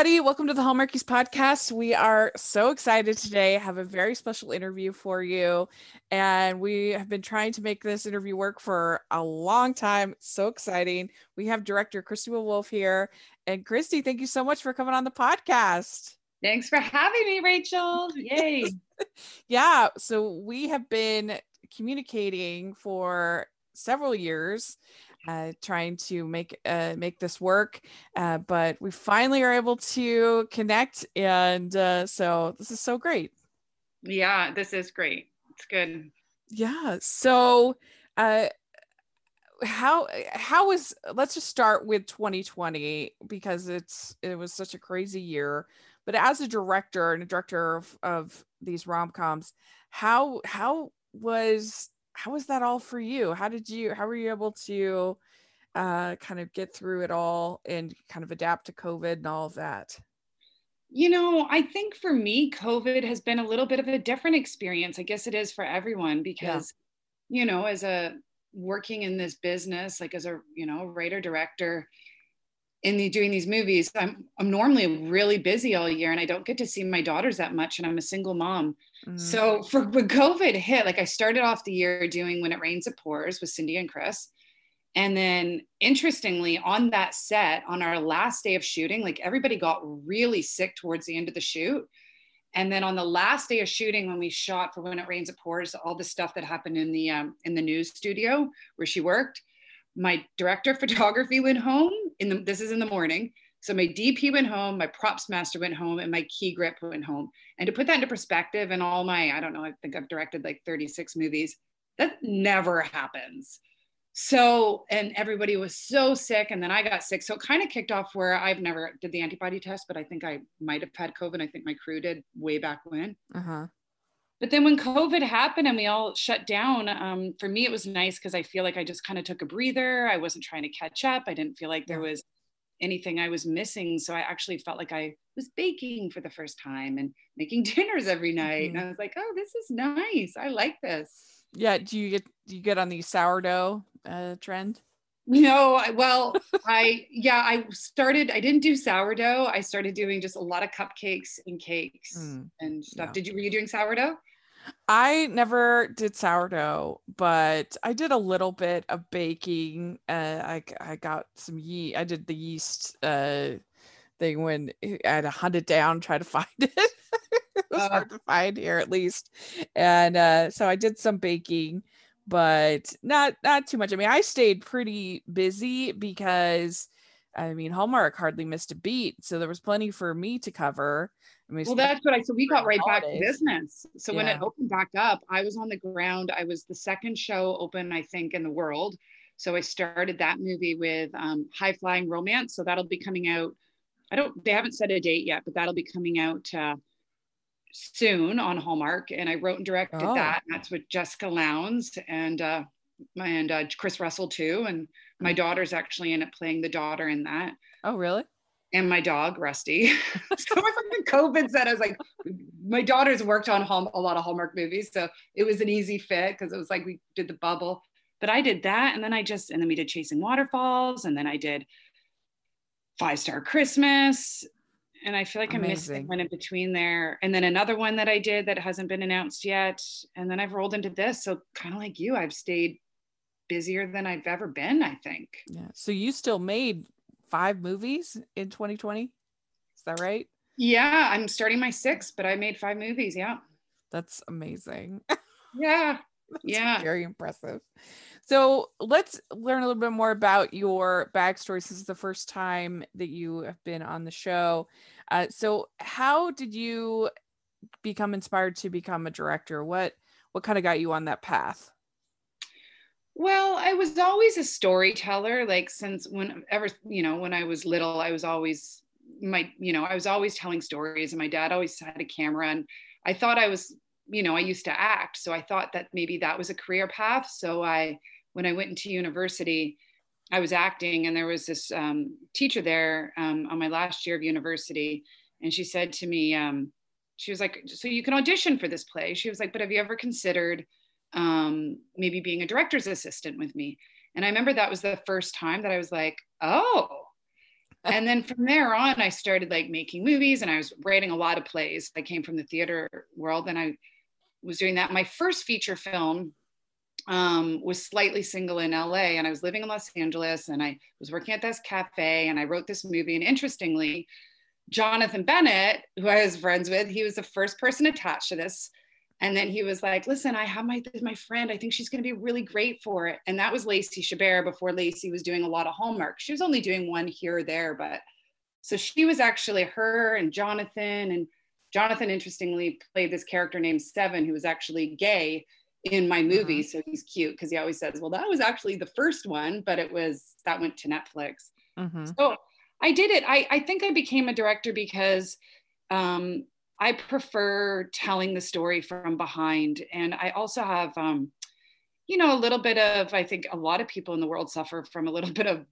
everybody. Welcome to the Hallmarkies podcast. We are so excited today. Have a very special interview for you. And we have been trying to make this interview work for a long time. It's so exciting. We have director Christie Wolf here. And Christie, thank you so much for coming on the podcast. Thanks for having me, Rachel. Yay. yeah. So we have been communicating for several years uh, trying to make uh, make this work. Uh, but we finally are able to connect, and uh, so this is so great. Yeah, this is great. It's good. Yeah. So, uh, how how was? Let's just start with 2020 because it's it was such a crazy year. But as a director and a director of, of these rom coms, how how was how was that all for you? How did you how were you able to uh, kind of get through it all and kind of adapt to COVID and all of that? You know, I think for me, COVID has been a little bit of a different experience. I guess it is for everyone because, yeah. you know, as a working in this business, like as a, you know, writer director, in the doing these movies i'm i'm normally really busy all year and i don't get to see my daughters that much and i'm a single mom. Mm-hmm. so for when covid hit like i started off the year doing when it rains it pours with cindy and chris. And then interestingly on that set on our last day of shooting like everybody got really sick towards the end of the shoot. And then on the last day of shooting when we shot for when it rains it pours all the stuff that happened in the um, in the news studio where she worked my director of photography went home in the this is in the morning. So my dp went home my props master went home and my key grip went home. And to put that into perspective and all my i don't know i think i've directed like 36 movies that never happens. So and everybody was so sick and then i got sick. So it kind of kicked off where i've never did the antibody test but i think i might have had covid. I think my crew did way back when. Uh-huh but then when COVID happened and we all shut down, um, for me, it was nice because I feel like I just kind of took a breather. I wasn't trying to catch up. I didn't feel like there was anything I was missing. So I actually felt like I was baking for the first time and making dinners every night. Mm-hmm. And I was like, oh, this is nice. I like this. Yeah. Do you get do you get on the sourdough uh, trend? No, well, I yeah, I started. I didn't do sourdough. I started doing just a lot of cupcakes and cakes mm, and stuff. Yeah. Did you were you doing sourdough? I never did sourdough, but I did a little bit of baking. Uh, I I got some yeast. I did the yeast uh, thing when I had to hunt it down, try to find it. it was uh, hard to find here, at least. And uh, so I did some baking, but not not too much. I mean, I stayed pretty busy because I mean Hallmark hardly missed a beat, so there was plenty for me to cover well, that's what I so we got right holidays. back to business. So yeah. when it opened back up, I was on the ground. I was the second show open, I think, in the world. So I started that movie with um, High Flying Romance. So that'll be coming out. I don't. They haven't set a date yet, but that'll be coming out uh, soon on Hallmark. And I wrote and directed oh. that. And that's with Jessica Lowndes and uh, and uh, Chris Russell too. And my daughter's actually in it, playing the daughter in that. Oh, really? And my dog Rusty. so it was like the COVID set. I was like, my daughter's worked on home, a lot of Hallmark movies, so it was an easy fit because it was like we did the bubble. But I did that, and then I just and then we did Chasing Waterfalls, and then I did Five Star Christmas, and I feel like Amazing. I missed one in between there, and then another one that I did that hasn't been announced yet, and then I've rolled into this. So kind of like you, I've stayed busier than I've ever been. I think. Yeah. So you still made five movies in 2020. Is that right? Yeah, I'm starting my sixth, but I made five movies. Yeah. That's amazing. Yeah. yeah. Very impressive. So let's learn a little bit more about your backstory. This is the first time that you have been on the show. Uh, so how did you become inspired to become a director? What what kind of got you on that path? Well, I was always a storyteller. Like since whenever, you know, when I was little, I was always my, you know, I was always telling stories and my dad always had a camera and I thought I was, you know, I used to act. So I thought that maybe that was a career path. So I, when I went into university, I was acting and there was this um, teacher there um, on my last year of university. And she said to me, um, she was like, so you can audition for this play. She was like, but have you ever considered um, maybe being a director's assistant with me. And I remember that was the first time that I was like, oh. and then from there on, I started like making movies and I was writing a lot of plays. I came from the theater world and I was doing that. My first feature film um, was slightly single in LA and I was living in Los Angeles and I was working at this cafe and I wrote this movie. And interestingly, Jonathan Bennett, who I was friends with, he was the first person attached to this. And then he was like, listen, I have my, my friend. I think she's going to be really great for it. And that was Lacey Chabert before Lacey was doing a lot of Hallmark. She was only doing one here or there, but so she was actually her and Jonathan. And Jonathan, interestingly, played this character named Seven, who was actually gay in my movie. Uh-huh. So he's cute because he always says, well, that was actually the first one, but it was, that went to Netflix. Uh-huh. So I did it. I, I think I became a director because um, I prefer telling the story from behind. And I also have, um, you know, a little bit of, I think a lot of people in the world suffer from a little bit of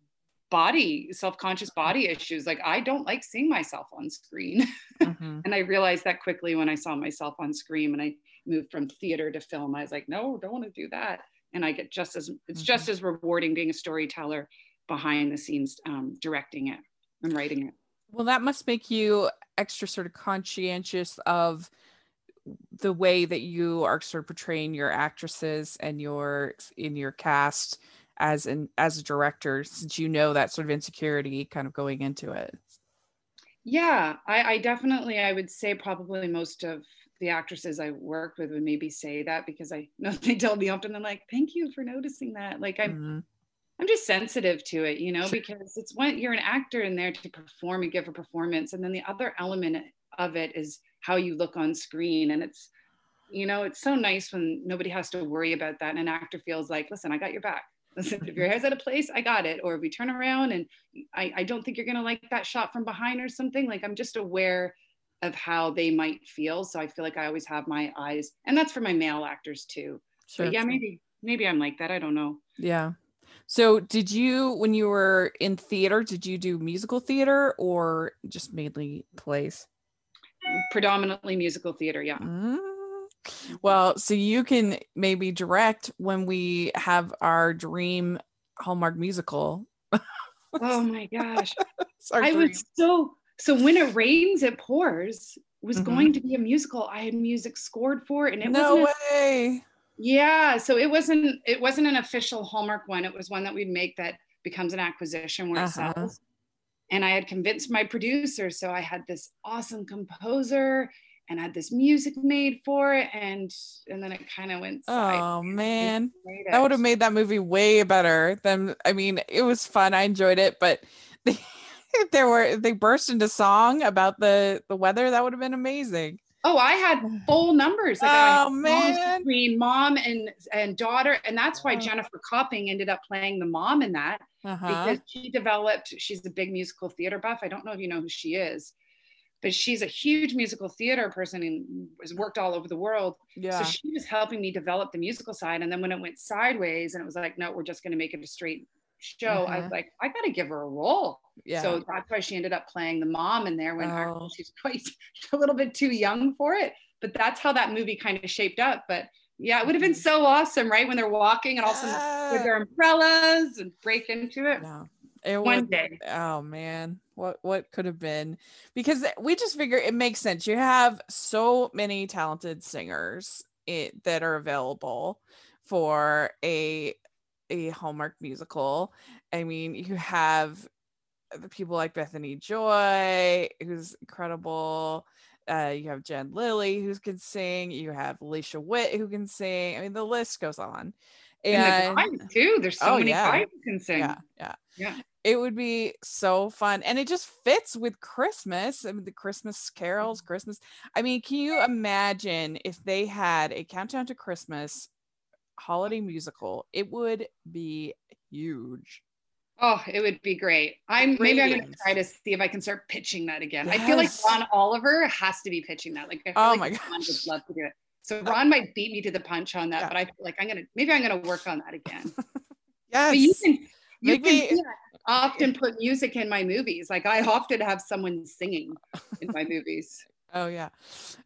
body, self conscious body issues. Like, I don't like seeing myself on screen. Mm-hmm. and I realized that quickly when I saw myself on screen and I moved from theater to film. I was like, no, don't want to do that. And I get just as, it's mm-hmm. just as rewarding being a storyteller behind the scenes, um, directing it and writing it. Well, that must make you extra sort of conscientious of the way that you are sort of portraying your actresses and your in your cast as an as a director since you know that sort of insecurity kind of going into it yeah I, I definitely i would say probably most of the actresses i work with would maybe say that because i know they tell me often i'm like thank you for noticing that like i'm mm-hmm. I'm just sensitive to it, you know, because it's when you're an actor in there to perform and give a performance. And then the other element of it is how you look on screen. And it's, you know, it's so nice when nobody has to worry about that. And an actor feels like, listen, I got your back. Listen, if your hair's out of place, I got it. Or if we turn around and I, I don't think you're going to like that shot from behind or something, like I'm just aware of how they might feel. So I feel like I always have my eyes, and that's for my male actors too. Sure, but yeah, maybe, maybe I'm like that. I don't know. Yeah. So, did you, when you were in theater, did you do musical theater or just mainly plays? Predominantly musical theater, yeah. Mm. Well, so you can maybe direct when we have our dream Hallmark musical. oh my gosh. I dream. was so so when it rains, it pours was mm-hmm. going to be a musical. I had music scored for and it was. no way. Yeah, so it wasn't it wasn't an official Hallmark one. It was one that we'd make that becomes an acquisition where uh-huh. it sells. And I had convinced my producer, so I had this awesome composer and had this music made for it, and and then it kind of went. Oh man, that would have made that movie way better than. I mean, it was fun. I enjoyed it, but. They, there were they burst into song about the the weather that would have been amazing Oh, I had full numbers. Like oh man, between mom and and daughter, and that's why. Jennifer Copping ended up playing the mom in that uh-huh. because she developed. She's a big musical theater buff. I don't know if you know who she is, but she's a huge musical theater person and has worked all over the world. Yeah. So she was helping me develop the musical side, and then when it went sideways, and it was like, no, we're just going to make it a straight show, uh-huh. I was uh-huh. like, I got to give her a role. Yeah. So that's why she ended up playing the mom in there when oh. she's quite a little bit too young for it. But that's how that movie kind of shaped up. But yeah, it would have been mm-hmm. so awesome, right? When they're walking and also with their umbrellas and break into it. No. It One would, day. Oh man, what what could have been? Because we just figure it makes sense. You have so many talented singers it, that are available for a a Hallmark musical. I mean, you have the people like Bethany Joy, who's incredible. Uh, you have Jen Lilly, who can sing. You have Alicia Witt, who can sing. I mean, the list goes on. And, and the too. There's so oh, many yeah. who can sing. Yeah, yeah, yeah. It would be so fun, and it just fits with Christmas. I mean, the Christmas carols, mm-hmm. Christmas. I mean, can you imagine if they had a countdown to Christmas holiday musical, it would be huge. Oh, it would be great. I'm maybe I'm gonna try to see if I can start pitching that again. Yes. I feel like Ron Oliver has to be pitching that. Like I feel oh like my Ron would love to do it. So uh, Ron might beat me to the punch on that, yeah. but I feel like I'm gonna maybe I'm gonna work on that again. yes. But you can you maybe. can often put music in my movies. Like I often have someone singing in my movies. Oh yeah.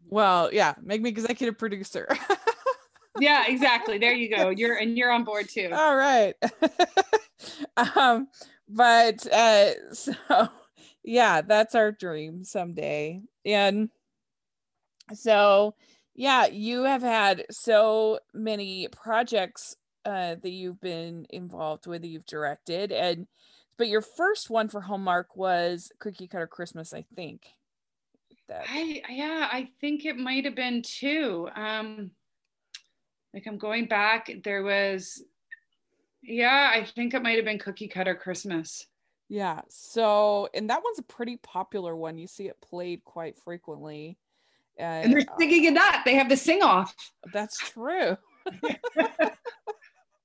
Well, yeah, make me executive producer yeah, exactly. There you go. You're and you're on board too. All right. um, but uh, so yeah, that's our dream someday. And so, yeah, you have had so many projects uh, that you've been involved with, that you've directed, and but your first one for Hallmark was Cookie Cutter Christmas, I think. That I yeah, I think it might have been two. Um, like I'm going back, there was, yeah, I think it might have been Cookie Cutter Christmas. Yeah. So, and that one's a pretty popular one. You see it played quite frequently. Uh, and they're singing in that. They have the sing off. That's true.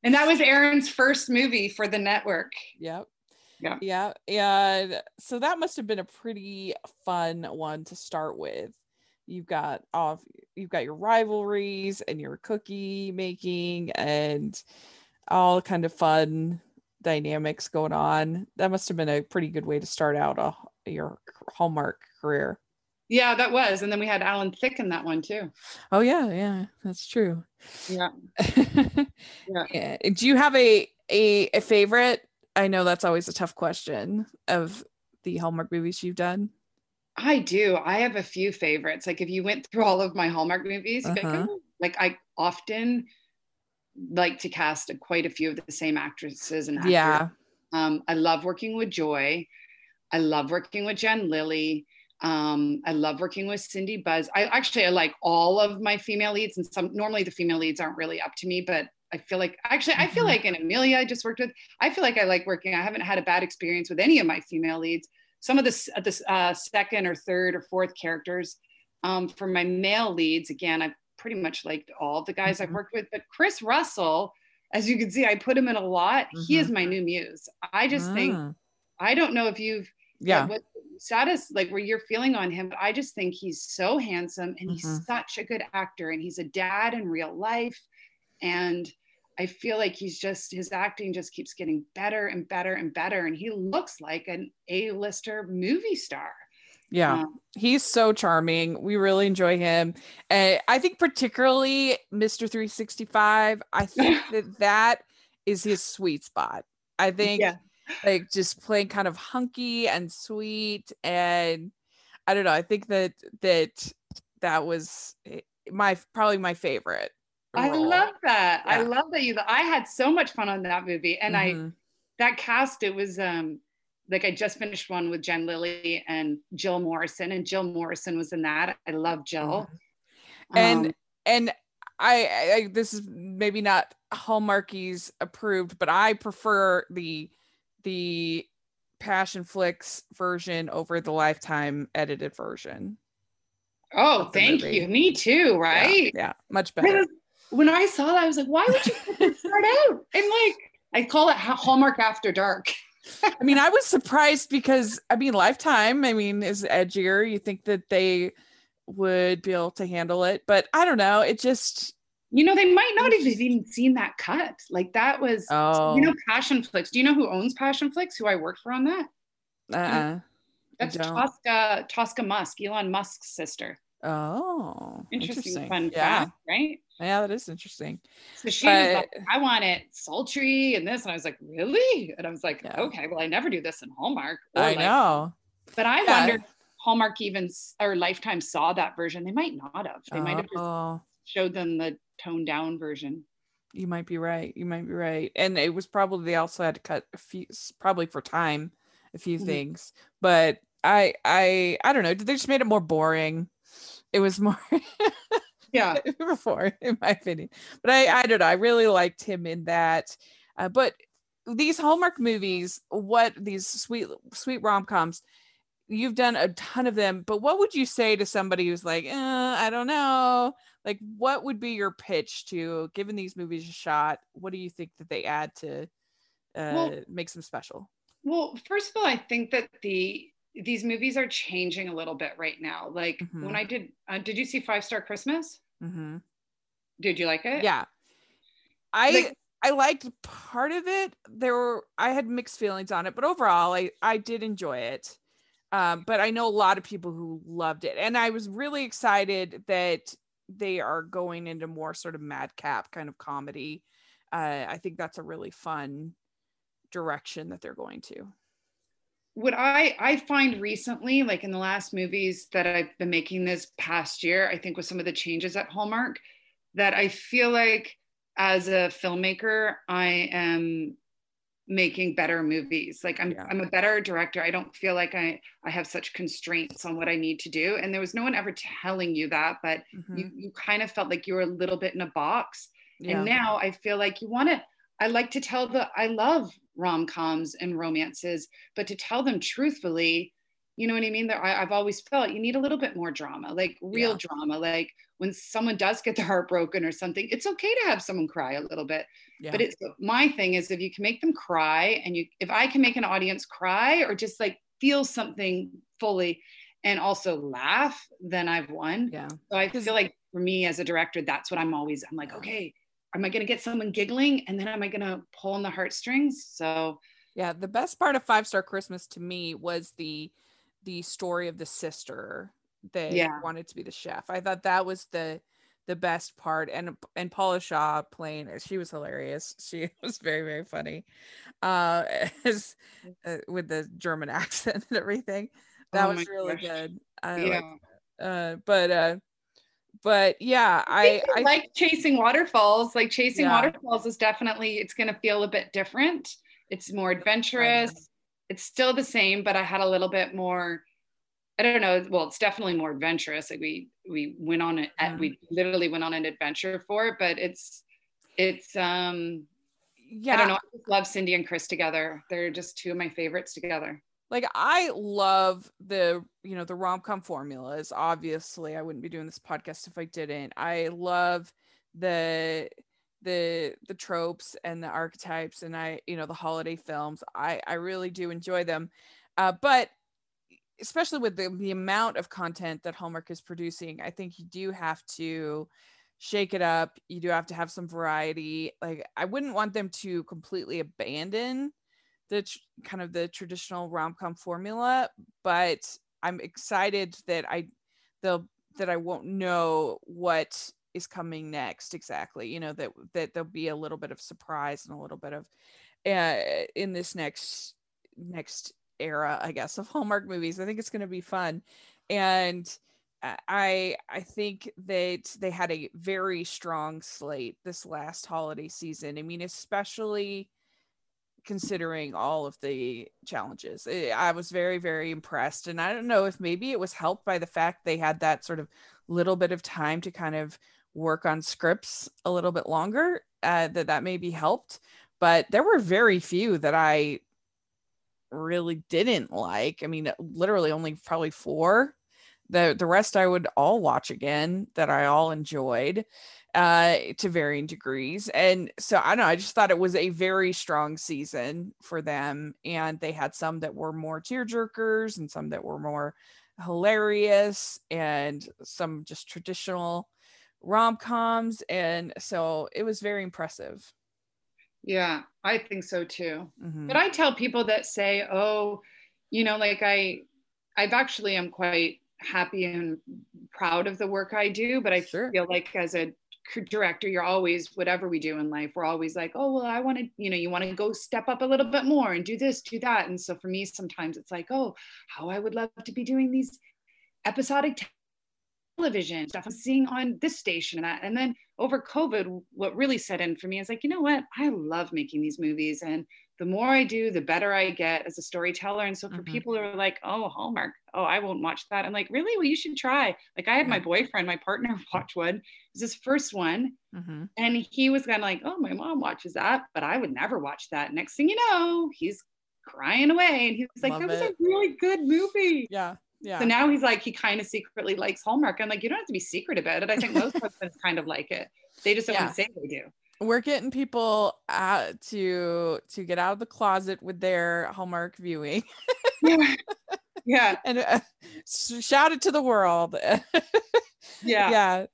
and that was Aaron's first movie for the network. Yep. Yeah. Yeah. And so that must have been a pretty fun one to start with. You've got off you've got your rivalries and your cookie making and all kind of fun dynamics going on. That must have been a pretty good way to start out a, your Hallmark career. Yeah, that was. And then we had Alan Thicke in that one too. Oh yeah, yeah, that's true. Yeah. yeah. yeah. Do you have a, a a favorite? I know that's always a tough question of the Hallmark movies you've done. I do. I have a few favorites. Like if you went through all of my Hallmark movies, uh-huh. like, like I often like to cast a, quite a few of the same actresses and actors. Yeah. Um, I love working with Joy. I love working with Jen Lilly. Um, I love working with Cindy Busby. I actually I like all of my female leads, and some normally the female leads aren't really up to me, but I feel like actually I feel mm-hmm. like in Amelia I just worked with. I feel like I like working. I haven't had a bad experience with any of my female leads. Some of the the uh, second or third or fourth characters. Um, for my male leads, again, I've pretty much liked all the guys mm-hmm. I've worked with, but Chris Russell, as you can see, I put him in a lot. Mm-hmm. He is mm-hmm. my new muse. I just think ah. I don't know if you've yeah what status like where you're feeling on him but i just think he's so handsome and he's mm-hmm. such a good actor and he's a dad in real life and i feel like he's just his acting just keeps getting better and better and better and he looks like an a-lister movie star. Yeah um, he's so charming. We really enjoy him. And i think particularly mr 365 i think that that is his sweet spot. I think yeah. like just playing kind of hunky and sweet and i don't know i think that that that was eh, my probably my favorite. I love that yeah. i love that you i had so much fun on that movie and mm-hmm. i that cast it was um like i just finished one with jen lilly and jill morrison and jill morrison was in that i love jill mm-hmm. and um, and I, I this is maybe not hallmarkies approved but i prefer the the Passionflix version over the Lifetime edited version. Oh, thank movie. you. Me too, right? Yeah, yeah much better. When I saw that, I was like, why would you start out? And like, I call it Hallmark After Dark. I mean, I was surprised because I mean, Lifetime, I mean, is edgier. You think that they would be able to handle it, but I don't know. It just you know, they might not have even seen that cut. Like that was, oh. you know, Passionflix. Do you know who owns Passionflix? Who I worked for on that? Uh-uh. That's Tosca Tosca Musk, Elon Musk's sister. Oh, interesting, interesting. fun yeah. fact, right? Yeah, that is interesting. So she but, was like, I want it sultry and this. And I was like, really? And I was like, yeah. okay, well, I never do this in Hallmark. I like, know. But I yeah. wonder Hallmark even or Lifetime saw that version. They might not have. They oh. might have just oh. showed them the toned down version. You might be right. You might be right. And it was probably they also had to cut a few probably for time, a few mm-hmm. things. But I I I don't know. They just made it more boring. It was more yeah before in my opinion. But I I don't know. I really liked him in that. Uh, but these Hallmark movies, what these sweet sweet rom coms, you've done a ton of them. But what would you say to somebody who's like, eh, I don't know, like what would be your pitch to giving these movies a shot what do you think that they add to uh, well, makes them special well first of all i think that the these movies are changing a little bit right now like mm-hmm. when i did uh, did you see five star christmas mm-hmm. did you like it yeah i like, i liked part of it there were i had mixed feelings on it but overall i i did enjoy it um, but I know a lot of people who loved it, and I was really excited that they are going into more sort of madcap kind of comedy. Uh, I think that's a really fun direction that they're going to. What I I find recently, like in the last movies that I've been making this past year, I think with some of the changes at Hallmark, that I feel like as a filmmaker, I am making better movies. Like I'm yeah. I'm a better director. I don't feel like I I have such constraints on what I need to do. And there was no one ever telling you that, but mm-hmm. you you kind of felt like you were a little bit in a box. Yeah. And now I feel like you want to I like to tell the I love rom-coms and romances, but to tell them truthfully, you know what I mean? That I've always felt you need a little bit more drama, like real yeah. drama. Like when someone does get their heart broken or something, it's okay to have someone cry a little bit. Yeah. But it's my thing is if you can make them cry and you if I can make an audience cry or just like feel something fully and also laugh, then I've won. Yeah. So I feel like for me as a director, that's what I'm always I'm like, okay, am I going to get someone giggling and then am I going to pull on the heartstrings? So yeah, the best part of Five Star Christmas to me was the the story of the sister that yeah. wanted to be the chef. I thought that was the the best part and and Paula Shaw playing she was hilarious. She was very very funny. Uh as uh, with the German accent and everything. That oh was really gosh. good. I yeah. Uh but uh but yeah, I, I, I like chasing waterfalls. Like chasing yeah. waterfalls is definitely it's going to feel a bit different. It's more adventurous. It's still the same, but I had a little bit more. I don't know. Well, it's definitely more adventurous. Like we we went on it. Yeah. We literally went on an adventure for it, but it's it's um yeah. I don't know. I just love Cindy and Chris together. They're just two of my favorites together like I love the you know the rom-com formulas obviously I wouldn't be doing this podcast if I didn't. I love the the the tropes and the archetypes and I you know the holiday films I I really do enjoy them. Uh, but especially with the, the amount of content that Hallmark is producing I think you do have to shake it up you do have to have some variety like I wouldn't want them to completely abandon the tr- kind of the traditional rom-com formula but i'm excited that i they'll that i won't know what is coming next exactly you know that that there'll be a little bit of surprise and a little bit of uh, in this next next era i guess of hallmark movies. I think it's going to be fun. And i i think that they had a very strong slate this last holiday season. I mean especially considering all of the challenges. Eh, I was very, very impressed. And I don't know if maybe it was helped by the fact they had that sort of little bit of time to kind of work on scripts a little bit longer, uh, that that maybe helped. But there were very few that I really didn't like. I mean, literally only probably four. The the rest I would all watch again that I all enjoyed uh, to varying degrees. And so I don't know, I just thought it was a very strong season for them. And they had some that were more tear jerkers and some that were more hilarious and some just traditional rom coms. And so it was very impressive. Yeah, I think so too. Mm-hmm. But I tell people that say, oh, you know, like I, I've actually am quite happy and proud of the work I do, but I sure. feel like as a director you're always whatever we do in life we're always like oh well i want to you know you want to go step up a little bit more and do this do that. And so for me sometimes it's like oh how i would love to be doing these episodic television stuff i'm seeing on this station and that. And then over covid what really set in for me is like you know what? I love making these movies and the more I do, the better I get as a storyteller. And so for mm-hmm. people who are like, oh, Hallmark, oh, I won't watch that. I'm like, really? Well, you should try. Like I had my boyfriend, my partner watch one. It was his first one. Mm-hmm. And he was kind of like, oh, my mom watches that, but I would never watch that. Next thing you know, he's crying away. And he was like, Love that was a really good movie. Yeah. Yeah. So now he's like, he kind of secretly likes Hallmark. I'm like, you don't have to be secret about it. I think most husbands kind of like it. They just don't yeah. want to say they do we're getting people uh, to to get out of the closet with their Hallmark viewing. yeah. Yeah. And uh, shout it to the world. yeah. Yeah.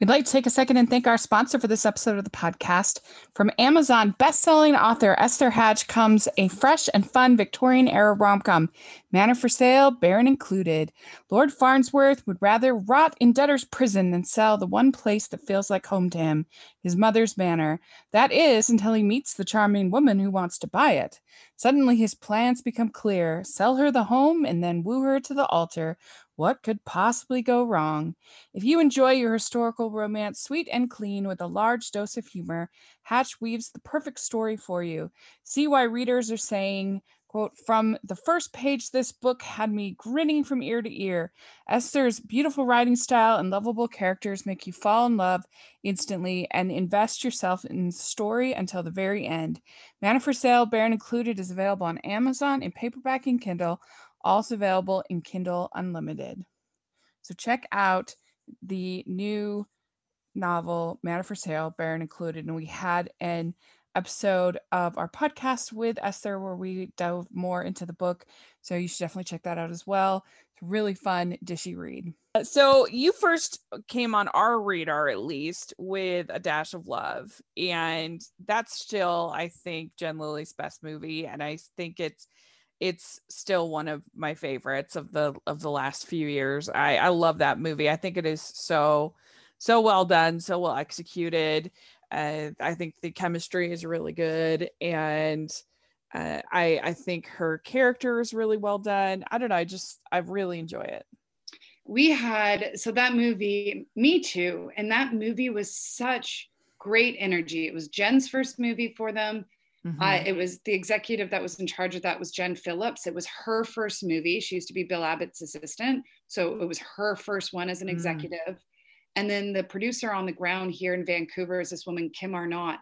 We'd like to take a second and thank our sponsor for this episode of the podcast. From Amazon best-selling author Esther Hatch comes a fresh and fun Victorian era rom-com, Manor for Sale, Baron included. Lord Farnsworth would rather rot in debtor's prison than sell the one place that feels like home to him, his mother's manor. That is until he meets the charming woman who wants to buy it. Suddenly, his plans become clear sell her the home and then woo her to the altar. What could possibly go wrong? If you enjoy your historical romance sweet and clean with a large dose of humor, Hatch weaves the perfect story for you. See why readers are saying, quote, from the first page, this book had me grinning from ear to ear. Esther's beautiful writing style and lovable characters make you fall in love instantly and invest yourself in the story until the very end. Manor for Sale, Baron Included is available on Amazon in paperback and Kindle also available in Kindle Unlimited. So check out the new novel, Manor for Sale, Baron Included. And we had an episode of our podcast with Esther where we dove more into the book. So you should definitely check that out as well. It's a really fun, dishy read. Uh, so you first came on our radar, at least, with A Dash of Love. And that's still, I think, Jen Lilly's best movie. And I think it's it's still one of my favorites of the of the last few years. I I love that movie. I think it is so so well done, so well executed. Uh, I think the chemistry is really good, and uh, I I think her character is really well done. I don't know. I just I really enjoy it. We had so that movie, me too, and that movie was such great energy. It was Jen's first movie for them Mm-hmm. Uh, it was the executive that was in charge of that was Jen Phillips. It was her first movie. She used to be Bill Abbott's assistant. So it was her first one as an mm. And then the producer on the ground here in Vancouver is this woman, Kim Arnott.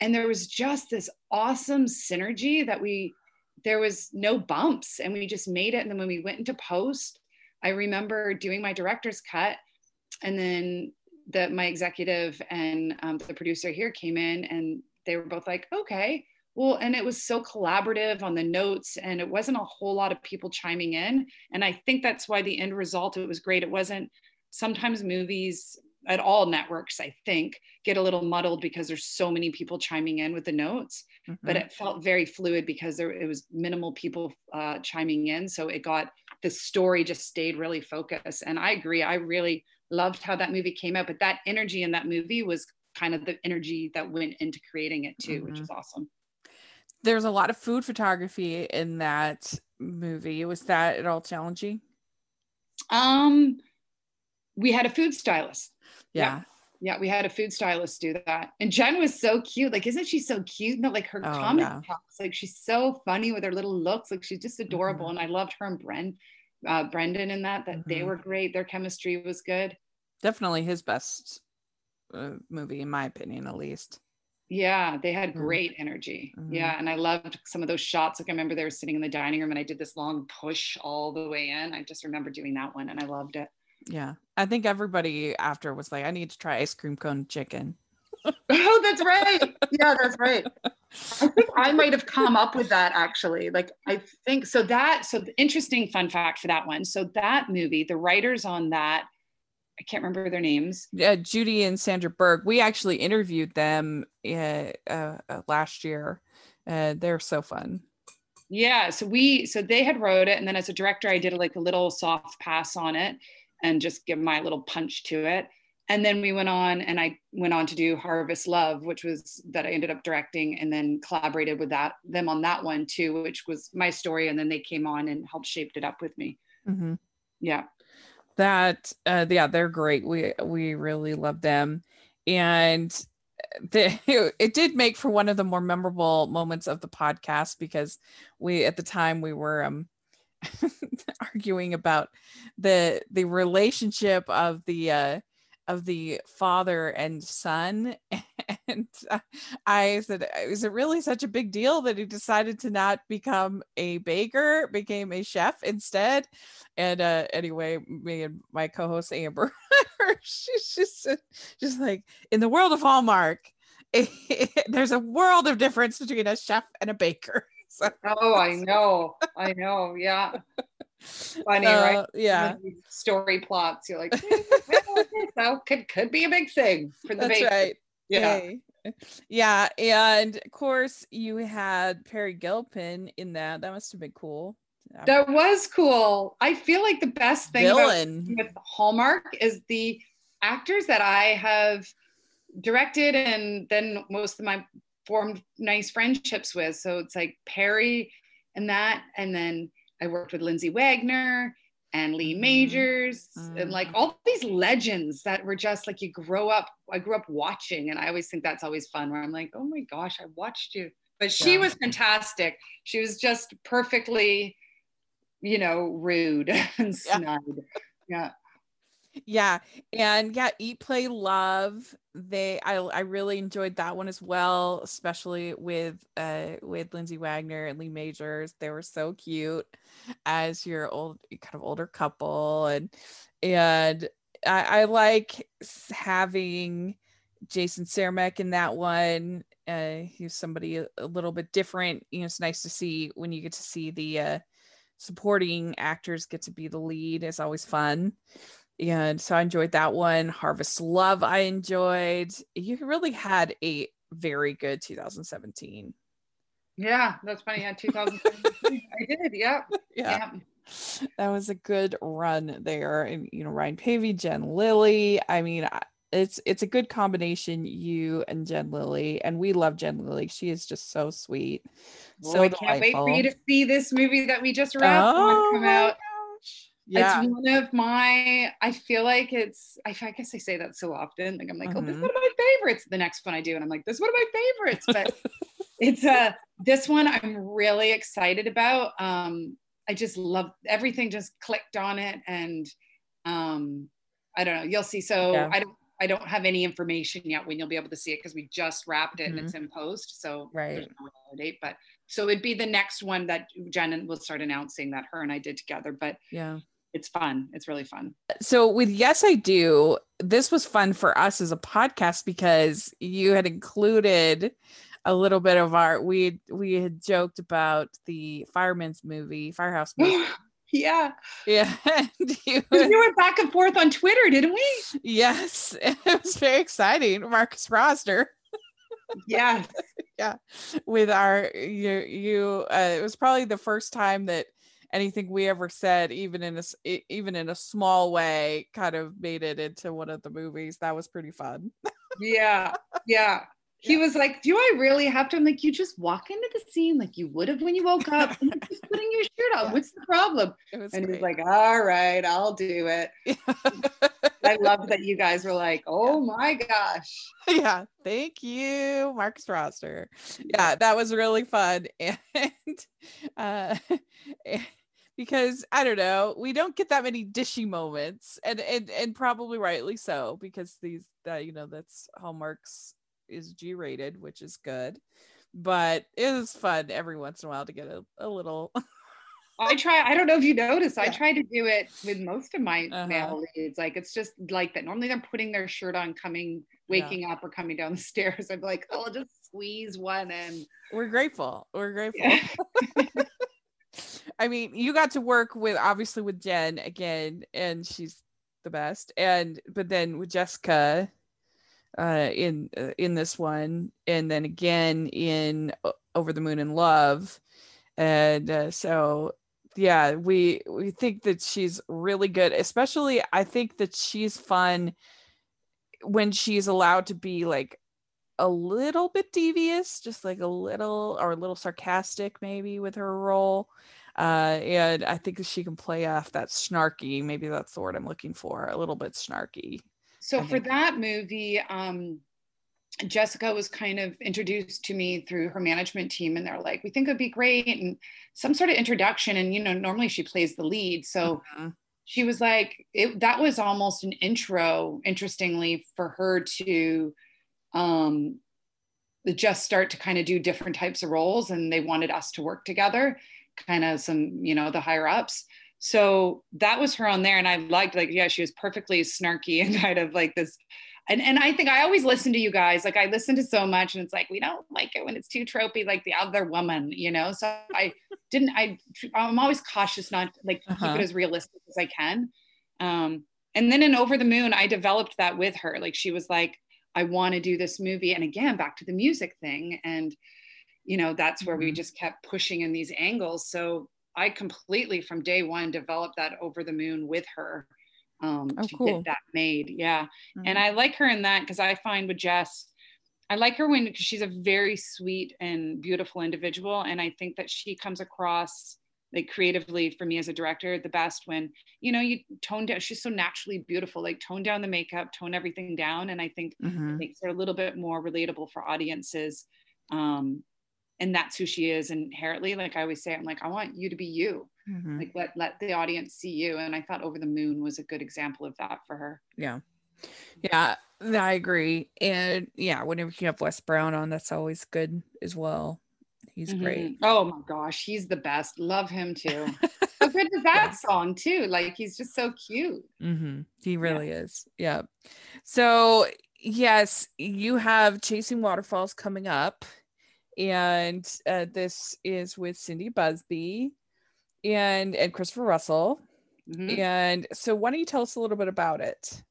And there was just this awesome synergy that we, there was no bumps and we just made it. And then when we went into post, I remember doing my director's cut and then the, my executive and um, the producer here came in and they were both like, okay, well, and it was so collaborative on the notes, and it wasn't a whole lot of people chiming in. And I think that's why the end result it was great. It wasn't sometimes movies at all networks, I think, get a little muddled because there's so many people chiming in with the notes. Mm-hmm. But it felt very fluid because there it was minimal people uh, chiming in, so it got the story just stayed really focused. And I agree, I really loved how that movie came out. But that energy in that movie was kind of the energy that went into creating it too, mm-hmm. which is awesome there's a lot of food photography in that movie. Was that at all challenging? Um, we had a food stylist. Yeah. yeah. Yeah, we had a food stylist do that. And Jen was so cute. Like, isn't she so cute? No, like her oh, comment yeah. talks, like she's so funny with her little looks. Like she's just adorable. Mm-hmm. And I loved her and Brent, uh, Brendan in that, that mm-hmm. they were great. Their chemistry was good. Definitely his best uh, movie, in my opinion, at least. Yeah, they had mm-hmm. great energy. Mm-hmm. Yeah, and I loved some of those shots. Like I remember they were sitting in the dining room and I did this long push all the way in. I just remember doing that one and I loved it. Yeah. I think everybody after was like, I need to try ice cream cone chicken. oh, that's right. Yeah, that's right. I think I might have come up with that actually. Like I think so that so the interesting fun fact for that one. So that movie, the writers on that I can't remember their names. Yeah, Judy and Sandra Berg. We actually interviewed them uh, uh, last year. Uh, they're so fun. Yeah, so we so they had wrote it, and then as a director, I did like a little soft pass on it, and just give my little punch to it. And then we went on, and I went on to do Harvest Love, which was that I ended up directing, and then collaborated with that them on that one too, which was my story. And then they came on and helped shaped it up with me. Mm-hmm. Yeah that uh yeah they're great we we really love them and the, it did make for one of the more memorable moments of the podcast because we at the time we were um arguing about the the relationship of the uh of the father and son. And i said is it really such a big deal that he decided to not become a baker became a chef instead? And uh anyway me and my co-host amber she's just just like in the world of hallmark there's a world of difference between a chef and a baker so, oh i know i know yeah funny, uh, right? Yeah. Story plots. You're like, that could could be a big thing for the That's baby. right. Yeah. Hey. Yeah, and of course you had Peri Gilpin in that. That must have been cool. That was cool. I feel like the best thing with Hallmark is the actors that I have directed and then most of my formed nice friendships with. So it's like Peri and that. And then I worked with Lindsay Wagner and Lee mm-hmm. Majors mm-hmm. and like mm-hmm. all these legends that were just like you grow up. I grew up watching, and I always think that's always fun where I'm like, oh my gosh, I watched you. But she yeah. was fantastic. She was just perfectly, you know, rude and snide. Yeah. yeah yeah and yeah eat play love they i i really enjoyed that one as well especially with uh with lindsay wagner and lee majors they were so cute as your old kind of older couple and and i, I like having jason Cermak in that one uh he's somebody a, a little bit different you know it's nice to see when you get to see the uh supporting actors get to be the lead is always fun and so I enjoyed that one. Harvest Love, I enjoyed. You really had a very good 2017. Yeah, that's funny. Yeah, 2017. I did. Yeah. yeah. yeah. That was a good run there. And, you know, Ryan Paevey, Jen Lilly. I mean, it's it's a good combination, you and Jen Lilly. And we love Jen Lilly. She is just so sweet. Well, so I can't delightful. wait for you to see this movie that we just wrapped oh, come out yeah. It's one of my, I feel like it's, I, I guess I say that so often. Like, I'm like, mm-hmm. oh, this is mm-hmm. one of my favorites. The next one I do, and I'm like, this is one of my favorites. But it's uh this one I'm really excited about. Um, I just love everything just clicked on it. And um, I don't know, you'll see. So yeah. I don't I don't have any information yet when you'll be able to see it because we just wrapped it mm-hmm. and it's in post. So right. there's no date, but so it'd be the next one that Jen will start announcing that her and I did together. But yeah, it's fun. It's really fun. So with Yes I Do, this was fun for us as a podcast because you had included a little bit of our we we had joked about the fireman's movie, firehouse movie. yeah. Yeah. you, we went back and forth on Twitter, didn't we? Yes. It was very exciting. Marcus Rosner. yeah. yeah. With our you you uh, it was probably the first time that anything we ever said even in a even in a small way kind of made it into one of the movies. That was pretty fun. Yeah yeah. He was like do i really have to? I'm like you just walk into the scene like you would have when you woke up just putting your shirt on. Yeah. what's the problem? And he's like all right i'll do it. I love that you guys were like oh yeah. my gosh. Yeah thank you marcus rosner. Yeah. That was really fun. And uh because I don't know, we don't get that many dishy moments, and and and probably rightly so because these that you know that's Hallmark's is G rated, which is good, but it is fun every once in a while to get a, a little. I try. I don't know if you notice. Yeah. I try to do it with most of my uh-huh. male leads. Like it's just like that. Normally they're putting their shirt on, coming, waking yeah. up, or coming down the stairs. I'm like, oh, I'll just squeeze one in. We're grateful. We're grateful. Yeah. I mean, you got to work with obviously with Jen again, and she's the best. And but then with Jessica uh in uh, in this one and then again in uh, over the moon in love and uh, so yeah we we think that she's really good especially i think that she's fun when she's allowed to be like a little bit devious just like a little or a little sarcastic maybe with her role uh, and I think she can play off that snarky. Maybe that's the word I'm looking for. A little bit snarky. So for that movie, um, Jessica was kind of introduced to me through her management team, and they're like, "We think it'd be great," and some sort of introduction. And you know, normally she plays the lead, so. Mm-hmm. She was like, it, that was almost an intro, interestingly, for her to um, just start to kind of do different types of roles. And they wanted us to work together kind of some, you know, the higher ups. So that was her on there. And I liked like, yeah, she was perfectly snarky and kind of like this. And, and I think I always listen to you guys. Like I listen to so much and it's like, we don't like it when it's too tropey, like the other woman, you know? So I didn't, I, I'm always cautious not like uh-huh. keep it as realistic as I can. Um, and then in Over the Moon, I developed that with her. Like she was like, I want to do this movie. And again, back to the music thing. And you know that's where we mm-hmm. just kept pushing in these angles so i completely from day one developed that over the moon with her um, oh, to cool. get that made yeah mm-hmm. and i like her in that because i find with jess I like her when because she's a very sweet and beautiful individual, and I think that she comes across like creatively for me as a director the best when you know you tone down she's so naturally beautiful like tone down the makeup tone everything down and i think Mhm. it makes her a little bit more relatable for audiences um and that's who she is inherently like i always say i'm like i want you to be you Mhm. like let let the audience see you and i thought over the moon was a good example of that for her Yeah. Yeah, I agree. And yeah, whenever you have Wes Brown on, that's always good as well. He's great. Mhm. oh my gosh he's the best love him too how good is that song too like he's just so cute hmm He really is. Yeah. So, yes, you have Chasing Waterfalls coming up. And uh, this is with Cindy Busby and, and Christopher Russell. Mhm. And so, why don't you tell us a little bit about it?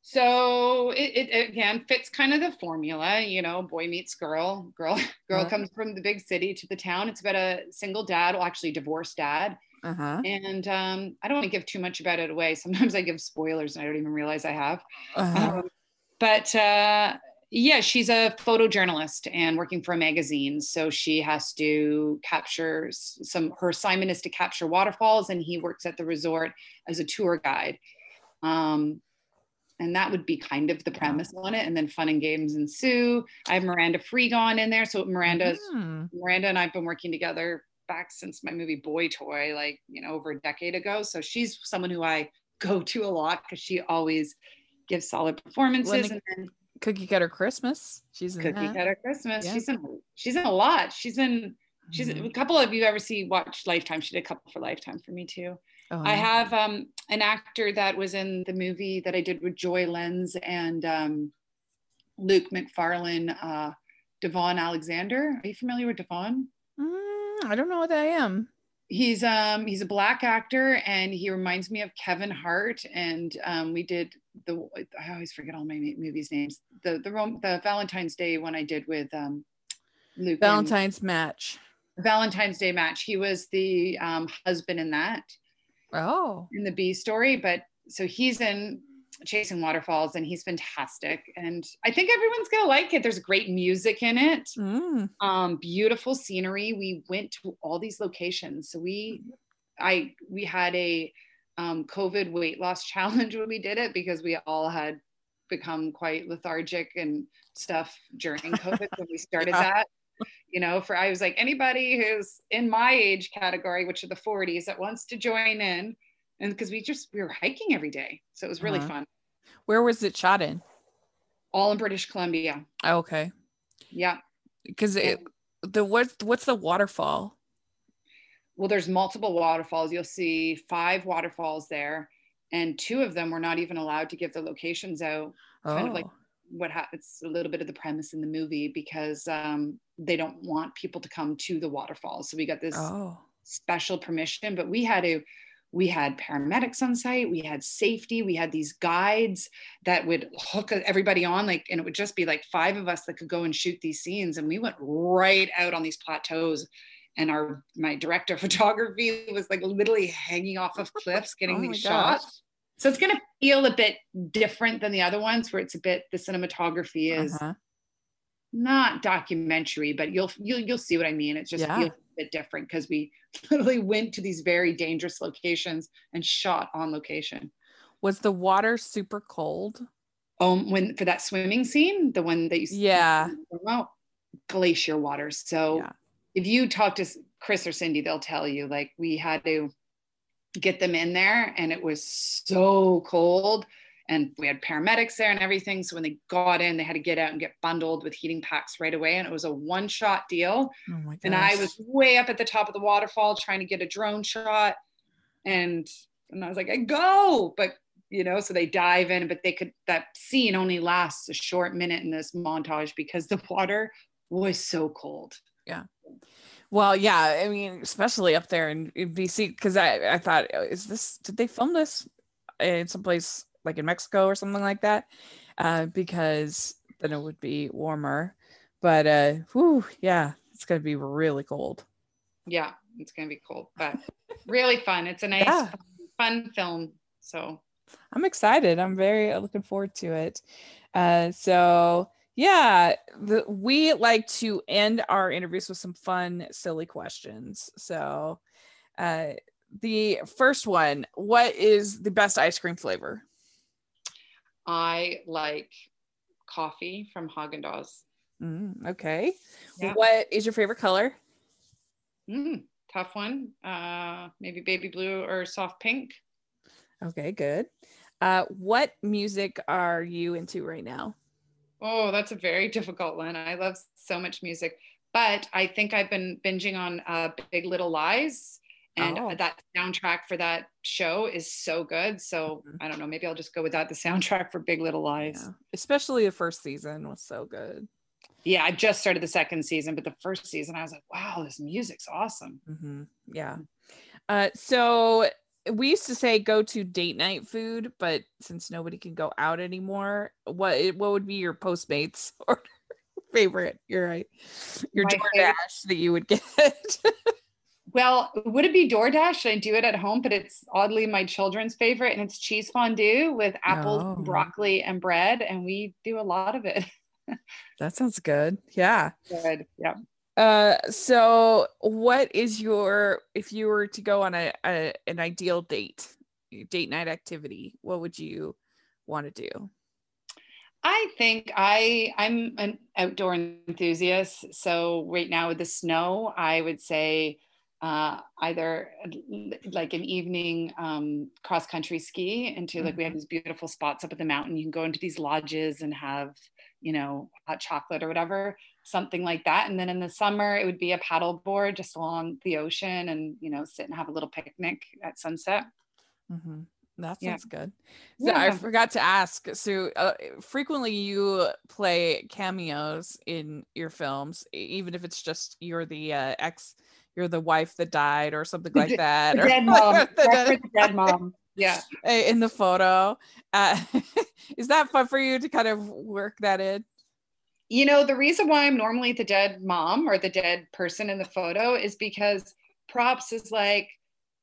So it, it again fits kind of the formula, you know, boy meets girl, girl, girl Uh-huh. comes from the big city to the town. It's about a single dad, well, actually divorced dad. Uh huh. And um, I don't want to give too much about it away. Sometimes I give spoilers and I don't even realize I have. Uh-huh. Um, but uh, yeah, she's a photojournalist and working for a magazine. So she has to capture some, her assignment is to capture waterfalls, and he works at the resort as a tour guide. Um, and that would be kind of the premise on it. And then fun and games ensue. I have Miranda Frigon in there. So Miranda's Mm. Miranda and I've been working together back since my movie Boy Toy, like, you know, over a decade ago. So she's someone who I go to a lot because she always gives solid performances. Linda and then Cookie Cutter Christmas. She's in Cookie that. Cutter Christmas. Yeah. She's in she's in a lot. She's in she's Mhm. a couple of you ever see watch Lifetime. She did a couple for Lifetime for me too. Oh, I have um, an actor that was in the movie that I did with Joy Lenz and um, Luke Macfarlane, uh, Devon Alexander. Are you familiar with Devon? Mm, I don't know what I am. He's um he's a black actor and he reminds me of Kevin Hart and um we did the I always forget all my movies names the the the Valentine's Day one I did with um Luke Valentine's match. Valentine's Day match he was the um, husband in that Oh. in the B story, but so he's in Chasing Waterfalls and he's fantastic. And I think everyone's gonna like it. There's great music in it, Mm. um, beautiful scenery. We went to all these locations. So we I we had a um, COVID weight loss challenge when we did it because we all had become quite lethargic and stuff during COVID when we started Yeah. that. You know, for I was like anybody who's in my age category, which are the 40s, that wants to join in, and because we just we were hiking every day, so it was really Uh-huh. fun. Where was it shot in? All in British Columbia. Oh, okay. Yeah. Because it the what's what's the waterfall? Well, there's multiple waterfalls. You'll see five waterfalls there, and two of them were not even allowed to give the locations out. Oh, Kind of like- What happens? A little bit of the premise in the movie because um, they don't want people to come to the waterfalls. So we got this oh, special permission, but we had to. We had paramedics on site. We had safety. We had these guides that would hook everybody on, like, and it would just be like five of us that could go and shoot these scenes. And we went right out on these plateaus and our my director of photography was like literally hanging off of cliffs getting Oh these gosh. shots so it's going to feel a bit different than the other ones where it's a bit the cinematography is uh-huh. Not documentary but you'll you'll you'll see what i mean it just Yeah. feels a bit different because we literally went to these very dangerous locations and shot on location Was the water super cold? um when for that swimming scene the one that you Yeah. well glacier water so Yeah. if you talk to chris or cindy they'll tell you like we had to get them in there and it was so cold and we had paramedics there and everything. So when they got in they had to get out and get bundled with heating packs right away. And it was a one shot deal. Oh and i was way up at the top of the waterfall trying to get a drone shot. And and i was like i go! But you know so they dive in but they could that scene only lasts a short minute in this montage because the water was so cold. Yeah. Well, yeah, I mean, especially up there in, in BC, because I, I thought, oh, is this, did they film this in someplace like in Mexico or something like that? Uh, because then it would be warmer. But, uh, whew, yeah, it's going to be really cold. yeah it's gonna be cold but really fun it's a nice Yeah. fun film so I'm excited. I'm very looking forward to it. Uh, so Yeah, the, we like to end our interviews with some fun, silly questions. So, uh, the first one What is the best ice cream flavor? I like coffee from Haagen Dazs. Mm, okay. Yeah. What is your favorite color? Mm, tough one. Uh, maybe baby blue or soft pink. Okay, good. Uh, what music are you into right now? Oh, that's a very difficult one. I love so much music, but I think I've been binging on uh, Big Little Lies, and Oh. that soundtrack for that show is so good. So Mhm. I don't know. Maybe I'll just go with that. The soundtrack for Big Little Lies. Yeah. Especially the first season was so good. Yeah, I just started the second season, but the first season I was like, wow, this music's awesome. hmm Yeah. Mm. Uh, so we used to say go to date night food, but since nobody can go out anymore, what what would be your Postmates or favorite? You're right. Your My DoorDash favorite- that you would get. Well, would it be DoorDash? I do it at home, but it's oddly my children's favorite, and it's cheese fondue with apples, Oh. broccoli, and bread, and we do a lot of it. that sounds good. Yeah. Good. Yeah. Uh, so what is your if you were to go on a, a an ideal date, date night activity, what would you want to do? I think I I'm an outdoor enthusiast. So right now with the snow, I would say uh, either like an evening um, cross country ski into like we have these beautiful spots up at the mountain. You can go into these lodges and have you know hot chocolate or whatever, something like that. And then in the summer, it would be a paddle board just along the ocean and you know sit and have a little picnic at sunset. Mm-hmm. That Yeah. sounds good. So I forgot to ask. So uh, frequently you play cameos in your films, even if it's just you're the uh, ex, you're the wife that died or something like that. The or dead mom. the dead- the dead mom. Yeah. in the photo. Uh, is that fun for you to kind of work that in? You know, the reason why I'm normally the dead mom or the dead person in the photo is because props is like,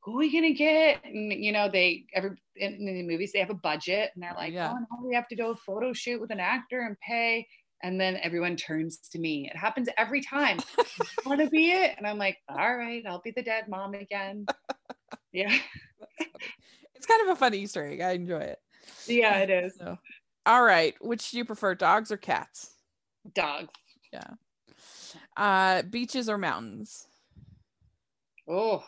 who are we gonna get? And you know, they every in, in the movies they have a budget and they're like, Yeah. oh no, we have to do a photo shoot with an actor and pay. And then everyone turns to me. It happens every time. Want to be it? And I'm like, all right, I'll be the dead mom again. Yeah, It's kind of a fun Easter egg. I enjoy it. yeah, it is. So, all right. Which do you prefer, dogs or cats? Dogs. Yeah. Uh, beaches or mountains? Oh,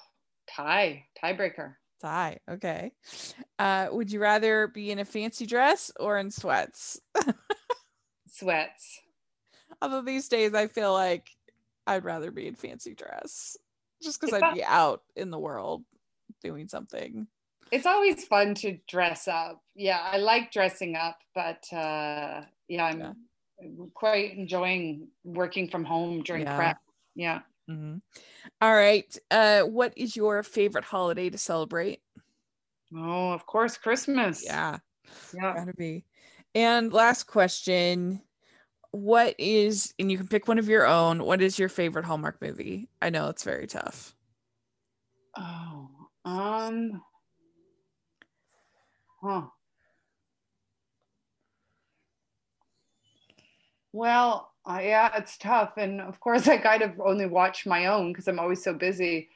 tie, tiebreaker. Tie. Okay. Uh, would you rather be in a fancy dress or in sweats? Sweats. Although these days I feel like I'd rather be in fancy dress just because I'd not- be out in the world doing something. it's always fun to dress up. Yeah, I like dressing up, but uh, yeah, I'm Yeah. quite enjoying working from home during Yeah. prep. Yeah. Mhm. All right. Uh, what is your favorite holiday to celebrate? Oh, of course, Christmas. Yeah. Yeah. Gotta be. And last question. What is, and you can pick one of your own, what is your favorite Hallmark movie? I know it's very tough. Oh, um, huh. Well, uh, yeah, it's tough. And of course, I kind of only watch my own because I'm always so busy.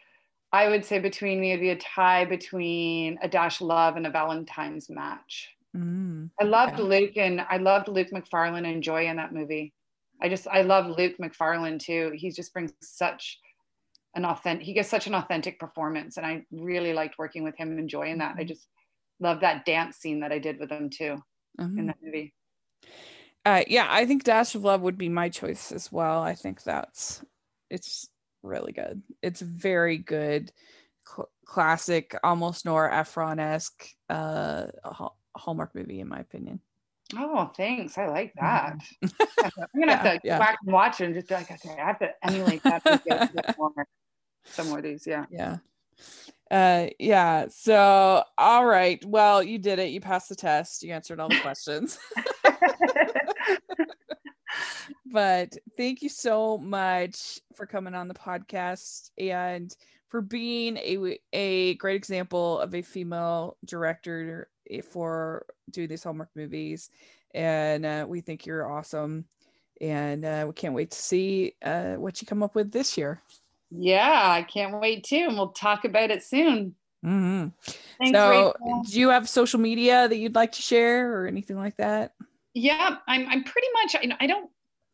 I would say between me, it'd be a tie between A Dash Love and A Valentine's Match. Mm, I loved Okay. Luke and I loved Luke Macfarlane and Joy in that movie. I just I love Luke Macfarlane too. He just brings such an authentic he gets such an authentic performance and I really liked working with him and Joy in that. I Mhm. just love that dance scene that I did with him too mhm. in that movie. Uh, yeah, I think Dash of Love would be my choice as well. I think that's it's really good. It's very good, cl- classic, almost Nora Ephron esque uh, Hallmark movie, in my opinion. Oh, thanks. I like that. Mhm. I'm gonna have to yeah. go back and watch it and just be like, okay, I have to emulate that bit more. Some more of these, yeah. Yeah. Uh, yeah. So, all right. Well, you did it. You passed the test. You answered all the questions. but thank you so much for coming on the podcast and for being a, a great example of a female director for doing these Hallmark movies. And uh, we think you're awesome. and uh, we can't wait to see uh, what you come up with this year. Yeah, I can't wait too. And we'll talk about it soon. Mm-hmm. Thanks, so, Rachel. do you have social media that you'd like to share or anything like that? Yeah, I'm. I'm pretty much. I, I don't.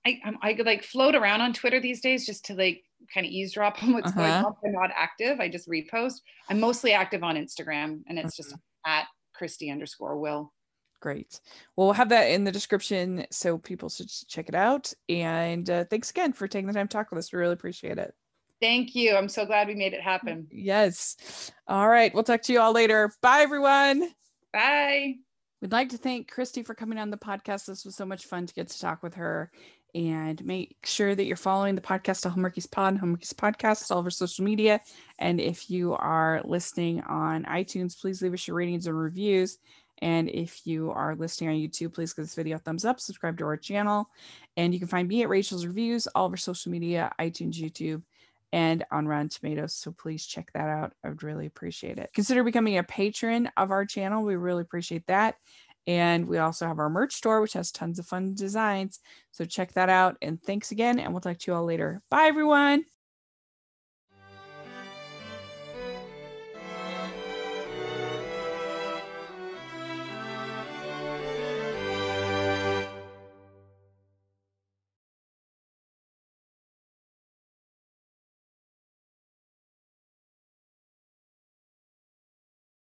I, I'm, I like float around on Twitter these days just to like kind of eavesdrop on what's uh-huh. going on. I'm not active. I just repost. I'm mostly active on Instagram, and it's just mm-hmm. at Christie underscore Will. Great. Well, we'll have that in the description so people should check it out. And uh, thanks again for taking the time to talk with us. We really appreciate it. Thank you. I'm so glad we made it happen. Yes. All right. We'll talk to you all later. Bye, everyone. Bye. We'd like to thank Christie for coming on the podcast. This was so much fun to get to talk with her. And make sure that you're following the podcast, Hallmarkies Pod, Hallmarkies Podcast, all of our social media. And if you are listening on iTunes, please leave us your ratings and reviews. And if you are listening on YouTube, please give this video a thumbs up, subscribe to our channel. And you can find me at Rachel's Reviews, all of our social media, iTunes, YouTube, and on Rotten Tomatoes. So please check that out. I would really appreciate it. Consider becoming a patron of our channel. We really appreciate that. And we also have our merch store, which has tons of fun designs. So check that out. And thanks again. And we'll talk to you all later. Bye, everyone.